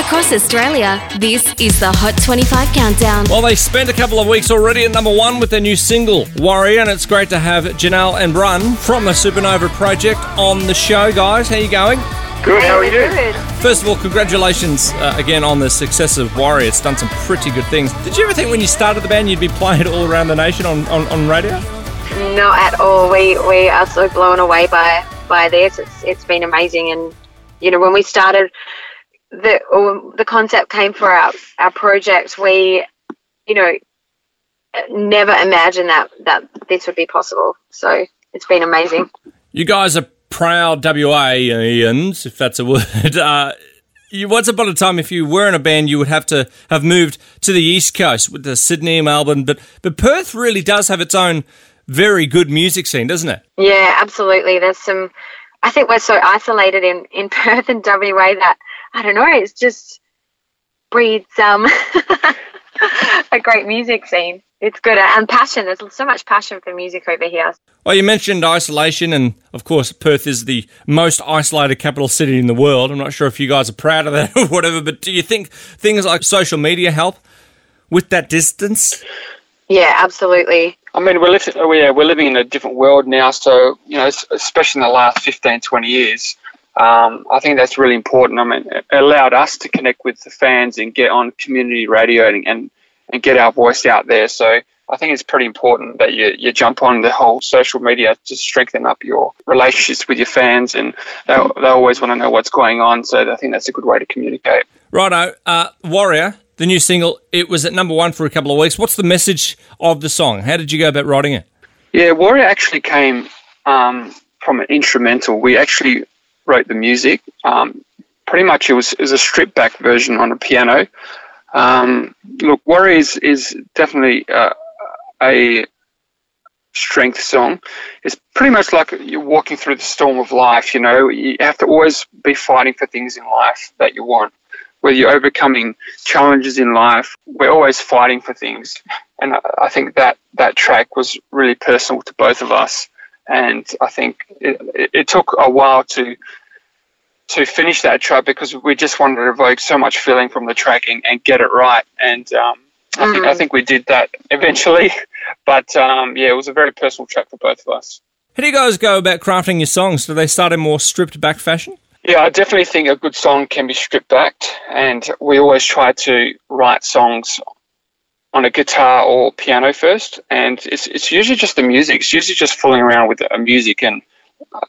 Across Australia, this is the Hot 25 Countdown. Well, they spent a couple of weeks already at number one with their new single, Warrior, and it's great to have Janelle and Bran from the Supanova Project on the show, guys. How you going? Good, how are you? First of all, congratulations uh, again on the success of Warrior. It's done some pretty good things. Did you ever think when you started the band you'd be playing it all around the nation on, on, on radio? Not at all. We we are so blown away by by this. It's it's been amazing, and you know when we started, the or the concept came for our our project. We, you know, never imagined that that this would be possible. So it's been amazing. You guys are proud WAians, if that's a word. Uh, you, once upon a time, if you were in a band, you would have to have moved to the East Coast with the Sydney, Melbourne, but but Perth really does have its own very good music scene, doesn't it? Yeah, absolutely. There's some. I think we're so isolated in in Perth and WA that I don't know. It's just breeds um a great music scene. It's good and passion. There's so much passion for music over here. Well, you mentioned isolation, and of course, Perth is the most isolated capital city in the world. I'm not sure if you guys are proud of that or whatever, but do you think things like social media help with that distance? Yeah, absolutely. I mean, we're living, oh, yeah, we're living in a different world now. So, you know, especially in the last 15, 20 years, um, I think that's really important. I mean, it allowed us to connect with the fans and get on community radio and, and, and get our voice out there. So I think it's pretty important that you, you jump on the whole social media to strengthen up your relationships with your fans, and they, they always want to know what's going on. So I think that's a good way to communicate. Righto, uh, Warrior, the new single, it was at number one for a couple of weeks. What's the message of the song? How did you go about writing it? Yeah, Warrior actually came um, from an instrumental. We actually wrote the music. Um, pretty much it was, it was a stripped back version on a piano. Um, look, Warrior is, is definitely uh, a strength song. It's pretty much like you're walking through the storm of life. You know, you have to always be fighting for things in life that you want. Whether you're overcoming challenges in life, we're always fighting for things. And I think that that track was really personal to both of us. And I think it, it took a while to to finish that track because we just wanted to evoke so much feeling from the track and, and get it right. And um, I, think, I think we did that eventually. But um, yeah, it was a very personal track for both of us. How do you guys go about crafting your songs? Do they start in more stripped back fashion? Yeah, I definitely think a good song can be stripped back, and we always try to write songs on a guitar or piano first, and it's it's usually just the music. It's usually just fooling around with a music and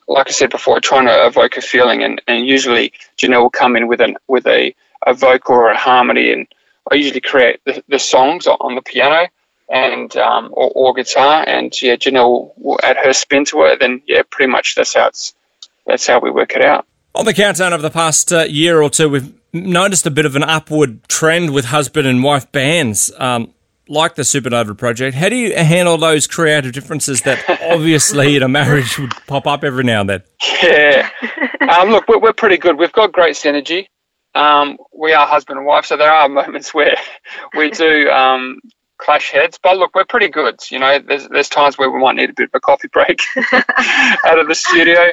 like I said before, trying to evoke a feeling, and, and usually Janelle will come in with an with a, a vocal or a harmony, and I usually create the, the songs on the piano and um, or, or guitar, and yeah, Janelle will add her spin to it. Then yeah, pretty much that's how it's that's how we work it out. On the countdown of the past uh, year or two, we've noticed a bit of an upward trend with husband and wife bands. Um, like the Supanova project, how do you handle those creative differences that obviously in a marriage would pop up every now and then? Yeah. Um, look, we're, we're, pretty good. We've got great synergy. Um, we are husband and wife, so there are moments where we do um, clash heads. But look, we're pretty good. You know, there's, there's times where we might need a bit of a coffee break out of the studio.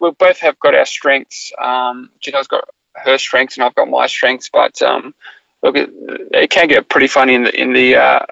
We both have got our strengths. Um, Janelle's got her strengths, and I've got my strengths. But um, look, it, it, can get pretty funny in the in the uh,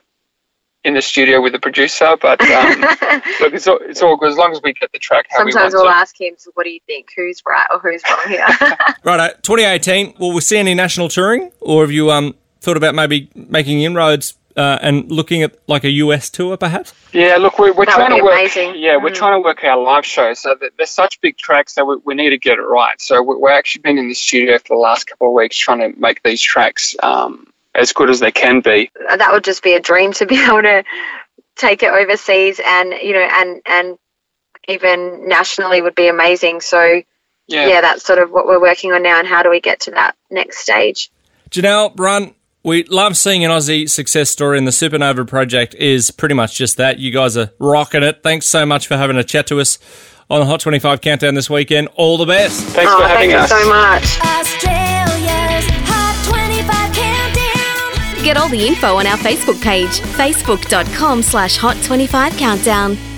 in the studio with the producer. But um, look, it's all, it's all good as long as we get the track. Sometimes we we'll ask him, "So, what do you think? Who's right or who's wrong here?" right, 2018. Will we see any national touring, or have you um thought about maybe making inroads uh, and looking at like a US tour, perhaps? Yeah, look, we're, we're trying to work. Amazing. Yeah, we're mm. trying to work our live shows. So they're such big tracks that we, we need to get it right. So we're actually been in the studio for the last couple of weeks trying to make these tracks um, as good as they can be. That would just be a dream to be able to take it overseas, and you know, and and even nationally would be amazing. So. Yeah. yeah, that's sort of what we're working on now, and how do we get to that next stage? Janelle, Bran, we love seeing an Aussie success story, and the Supanova project is pretty much just that. You guys are rocking it. Thanks so much for having a chat to us on the Hot 25 Countdown this weekend. All the best. Thanks oh, for having thank us. so much. Get all the info on our Facebook page, facebook.com slash hot25countdown.